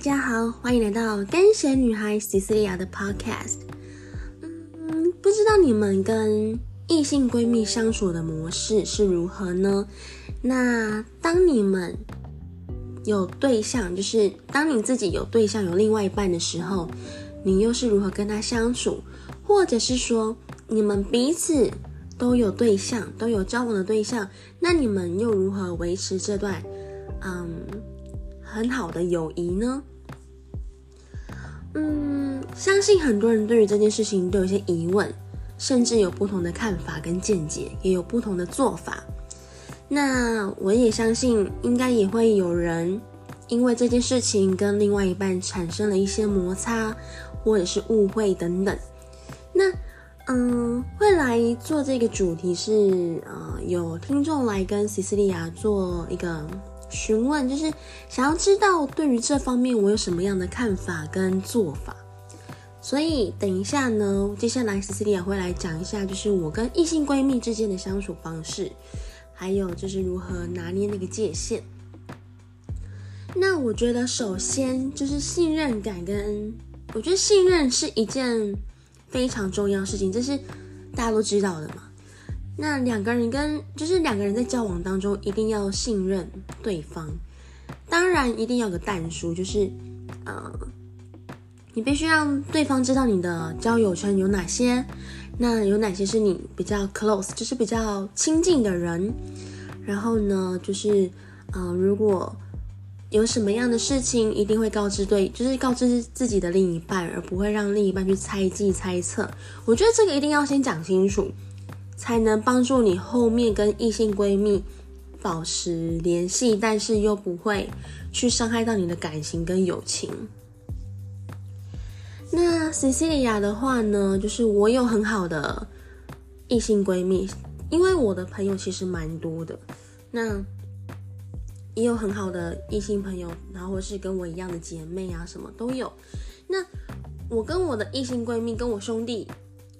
大家好，欢迎来到跟鞋女孩 Cecilia 的 Podcast。嗯，不知道你们跟异性闺蜜相处的模式是如何呢？那当你们有对象，就是当你自己有对象、有另外一半的时候，你又是如何跟他相处？或者是说，你们彼此都有对象、都有交往的对象，那你们又如何维持这段嗯很好的友谊呢？嗯，相信很多人对于这件事情都有些疑问，甚至有不同的看法跟见解，也有不同的做法。那我也相信，应该也会有人因为这件事情跟另外一半产生了一些摩擦，或者是误会等等。那嗯，会来做这个主题是呃，有听众来跟西西利亚做一个询问，就是想要知道对于这方面我有什么样的看法跟做法。所以等一下呢，接下来西西利亚会来讲一下，就是我跟异性闺蜜之间的相处方式。还有就是如何拿捏那个界限。那我觉得首先就是信任感，跟我觉得信任是一件非常重要的事情，这是大家都知道的嘛。那两个人跟就是两个人在交往当中一定要信任对方，当然一定要有个淡书，就是呃，你必须让对方知道你的交友圈有哪些。那有哪些是你比较 close，就是比较亲近的人？然后呢，就是，呃，如果有什么样的事情，一定会告知对，就是告知自己的另一半，而不会让另一半去猜忌、猜测。我觉得这个一定要先讲清楚，才能帮助你后面跟异性闺蜜保持联系，但是又不会去伤害到你的感情跟友情。那 Cecilia 的话呢，就是我有很好的异性闺蜜，因为我的朋友其实蛮多的，那也有很好的异性朋友，然后或是跟我一样的姐妹啊，什么都有。那我跟我的异性闺蜜，跟我兄弟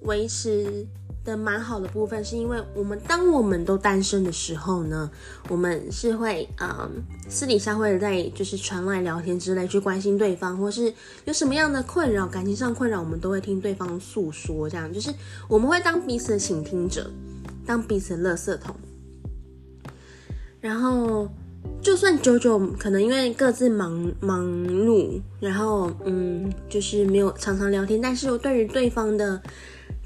维持。的蛮好的部分，是因为我们当我们都单身的时候呢，我们是会嗯私底下会在就是传来聊天之类去关心对方，或是有什么样的困扰，感情上困扰，我们都会听对方诉说，这样就是我们会当彼此的倾听者，当彼此的垃圾桶。然后就算久久可能因为各自忙忙碌，然后嗯就是没有常常聊天，但是我对于对方的。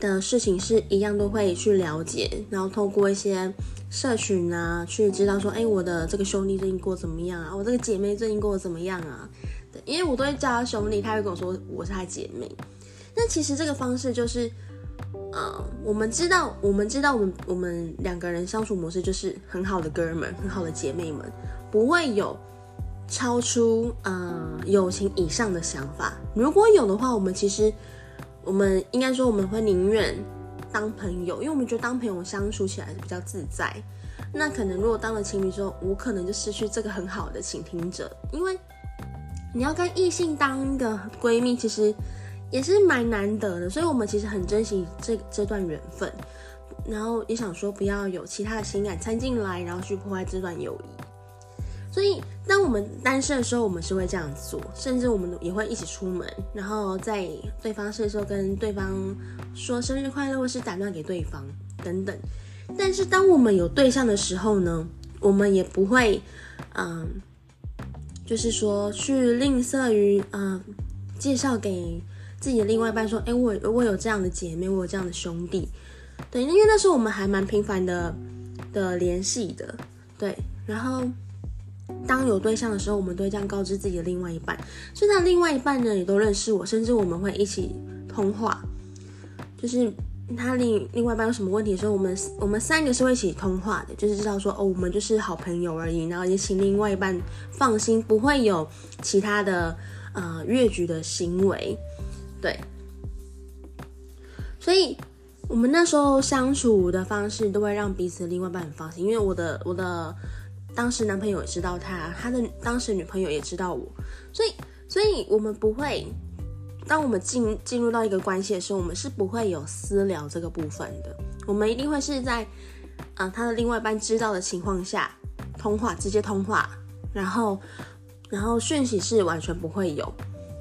的事情是一样都会去了解，然后透过一些社群啊，去知道说，哎，我的这个兄弟最近过怎么样啊？我这个姐妹最近过得怎么样啊？对，因为我都会叫他兄弟，他会跟我说我是他姐妹。那其实这个方式就是，呃，我们知道，我们知道，我们我们两个人相处模式就是很好的哥们，很好的姐妹们，不会有超出呃友情以上的想法。如果有的话，我们其实。我们应该说，我们会宁愿当朋友，因为我们觉得当朋友相处起来是比较自在。那可能如果当了情侣之后，我可能就失去这个很好的倾听者，因为你要跟异性当一个闺蜜，其实也是蛮难得的。所以我们其实很珍惜这这段缘分，然后也想说不要有其他的情感掺进来，然后去破坏这段友谊。所以，当我们单身的时候，我们是会这样做，甚至我们也会一起出门，然后在对方生日时候跟对方说生日快乐，或是打电话给对方等等。但是，当我们有对象的时候呢，我们也不会，嗯，就是说去吝啬于，嗯，介绍给自己的另外一半说，哎，我我有这样的姐妹，我有这样的兄弟，对，因为那时候我们还蛮频繁的的联系的，对，然后。当有对象的时候，我们都会这样告知自己的另外一半，所以他另外一半呢也都认识我，甚至我们会一起通话。就是他另另外一半有什么问题的时候，我们我们三个是会一起通话的，就是知道说哦，我们就是好朋友而已，然后也请另外一半放心，不会有其他的呃越矩的行为。对，所以我们那时候相处的方式都会让彼此另外一半很放心，因为我的我的。当时男朋友也知道他，他的当时女朋友也知道我，所以，所以我们不会，当我们进进入到一个关系的时候，我们是不会有私聊这个部分的。我们一定会是在，啊，他的另外一半知道的情况下通话，直接通话，然后然后讯息是完全不会有。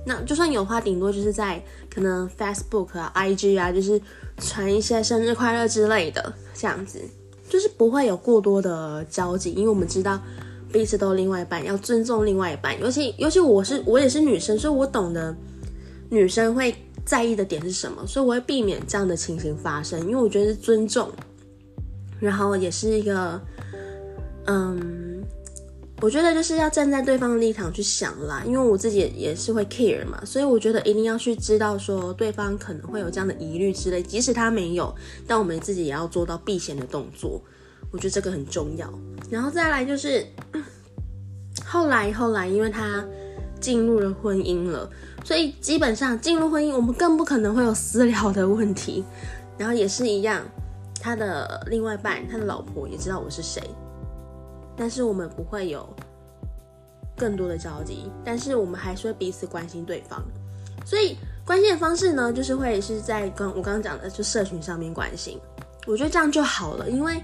那就算有话，顶多就是在可能 Facebook 啊、IG 啊，就是传一些生日快乐之类的，这样子，就是不会有过多的交集，因为我们知道彼此都有另外一半，要尊重另外一半。尤其尤其我是我也是女生，所以我懂得女生会在意的点是什么，所以我会避免这样的情形发生，因为我觉得是尊重，然后也是一个，嗯。我觉得就是要站在对方的立场去想啦，因为我自己也是会 care 嘛，所以我觉得一定要去知道说对方可能会有这样的疑虑之类，即使他没有，但我们自己也要做到避嫌的动作，我觉得这个很重要。然后再来就是 后来后来，因为他进入了婚姻了，所以基本上进入婚姻，我们更不可能会有私聊的问题。然后也是一样，他的另外一半，他的老婆也知道我是谁。但是我们不会有更多的交集，但是我们还是会彼此关心对方。所以关心的方式呢，就是会是在刚我刚刚讲的，就社群上面关心。我觉得这样就好了，因为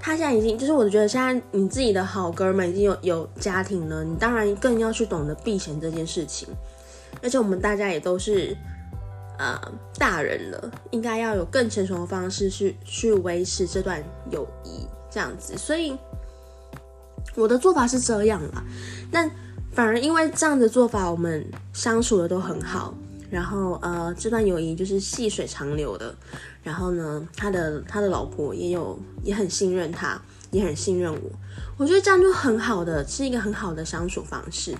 他现在已经，就是我觉得现在你自己的好哥们已经有有家庭了，你当然更要去懂得避嫌这件事情。而且我们大家也都是呃大人了，应该要有更成熟的方式去去维持这段友谊，这样子。所以。我的做法是这样啦，但反而因为这样的做法，我们相处的都很好，然后呃，这段友谊就是细水长流的。然后呢，他的他的老婆也有也很信任他，也很信任我。我觉得这样就很好的，是一个很好的相处方式，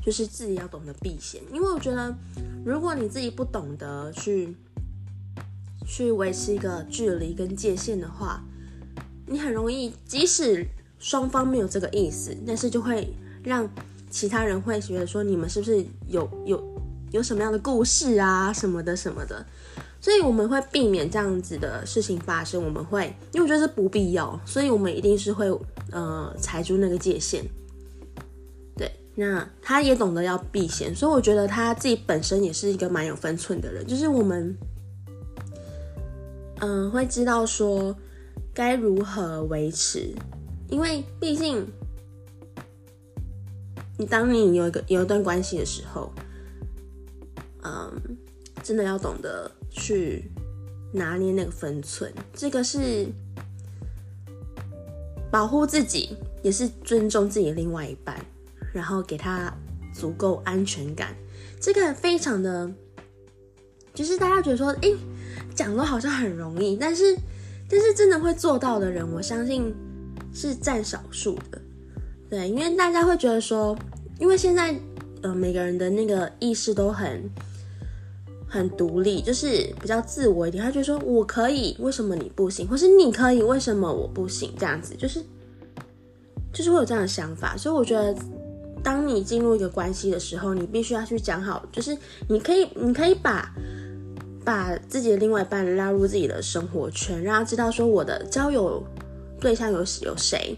就是自己要懂得避嫌。因为我觉得，如果你自己不懂得去去维持一个距离跟界限的话，你很容易即使。双方没有这个意思，但是就会让其他人会觉得说你们是不是有有有什么样的故事啊什么的什么的，所以我们会避免这样子的事情发生。我们会因为我觉得是不必要，所以我们一定是会呃踩住那个界限。对，那他也懂得要避嫌，所以我觉得他自己本身也是一个蛮有分寸的人，就是我们嗯会知道说该如何维持。因为毕竟，你当你有一个有一段关系的时候，嗯，真的要懂得去拿捏那个分寸，这个是保护自己，也是尊重自己的另外一半，然后给他足够安全感。这个非常的，就是大家觉得说，哎，讲的好像很容易，但是，但是真的会做到的人，我相信。是占少数的，对，因为大家会觉得说，因为现在呃每个人的那个意识都很很独立，就是比较自我一点，他觉得说我可以，为什么你不行？或是你可以，为什么我不行？这样子就是就是会有这样的想法，所以我觉得，当你进入一个关系的时候，你必须要去讲好，就是你可以你可以把把自己的另外一半拉入自己的生活圈，让他知道说我的交友。对象有有谁？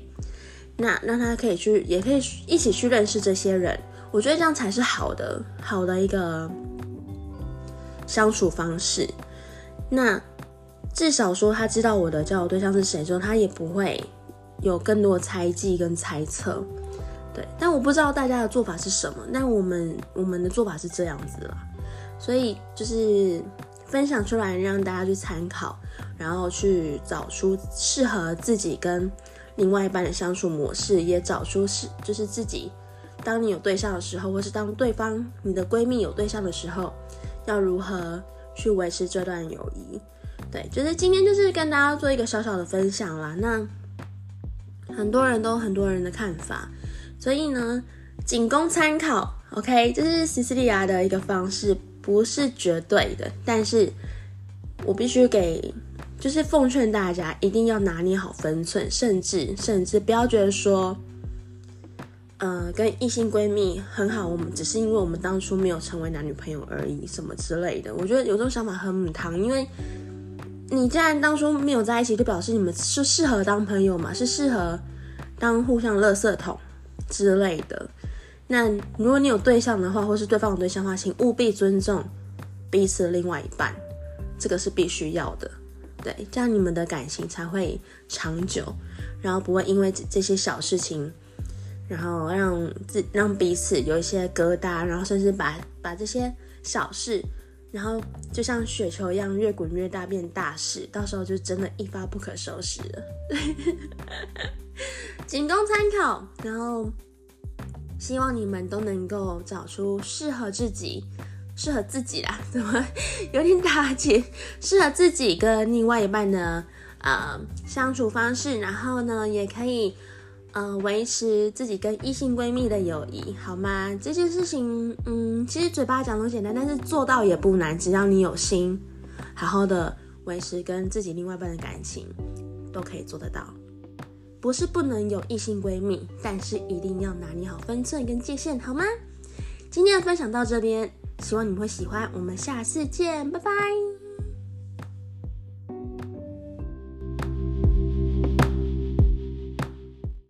那让他可以去，也可以一起去认识这些人。我觉得这样才是好的，好的一个相处方式。那至少说他知道我的交友对象是谁之后，他也不会有更多的猜忌跟猜测。对，但我不知道大家的做法是什么。但我们我们的做法是这样子啦，所以就是分享出来让大家去参考。然后去找出适合自己跟另外一半的相处模式，也找出是就是自己，当你有对象的时候，或是当对方你的闺蜜有对象的时候，要如何去维持这段友谊？对，就是今天就是跟大家做一个小小的分享啦。那很多人都很多人的看法，所以呢，仅供参考。OK，这是西西利亚的一个方式，不是绝对的，但是我必须给。就是奉劝大家一定要拿捏好分寸，甚至甚至不要觉得说，呃，跟异性闺蜜很好，我们只是因为我们当初没有成为男女朋友而已，什么之类的。我觉得有这种想法很母汤，因为你既然当初没有在一起，就表示你们是适合当朋友嘛，是适合当互相垃圾桶之类的。那如果你有对象的话，或是对方有对象的话，请务必尊重彼此的另外一半，这个是必须要的。对，这样你们的感情才会长久，然后不会因为这些小事情，然后让自让彼此有一些疙瘩，然后甚至把把这些小事，然后就像雪球一样越滚越大，变大事，到时候就真的一发不可收拾了。仅供参考，然后希望你们都能够找出适合自己、适合自己啦，怎么有点打结？适合自己跟另外一半的呃相处方式，然后呢，也可以呃维持自己跟异性闺蜜的友谊，好吗？这件事情，嗯，其实嘴巴讲都简单，但是做到也不难，只要你有心，好好的维持跟自己另外一半的感情，都可以做得到。不是不能有异性闺蜜，但是一定要拿捏好分寸跟界限，好吗？今天的分享到这边，希望你们会喜欢，我们下次见，拜拜。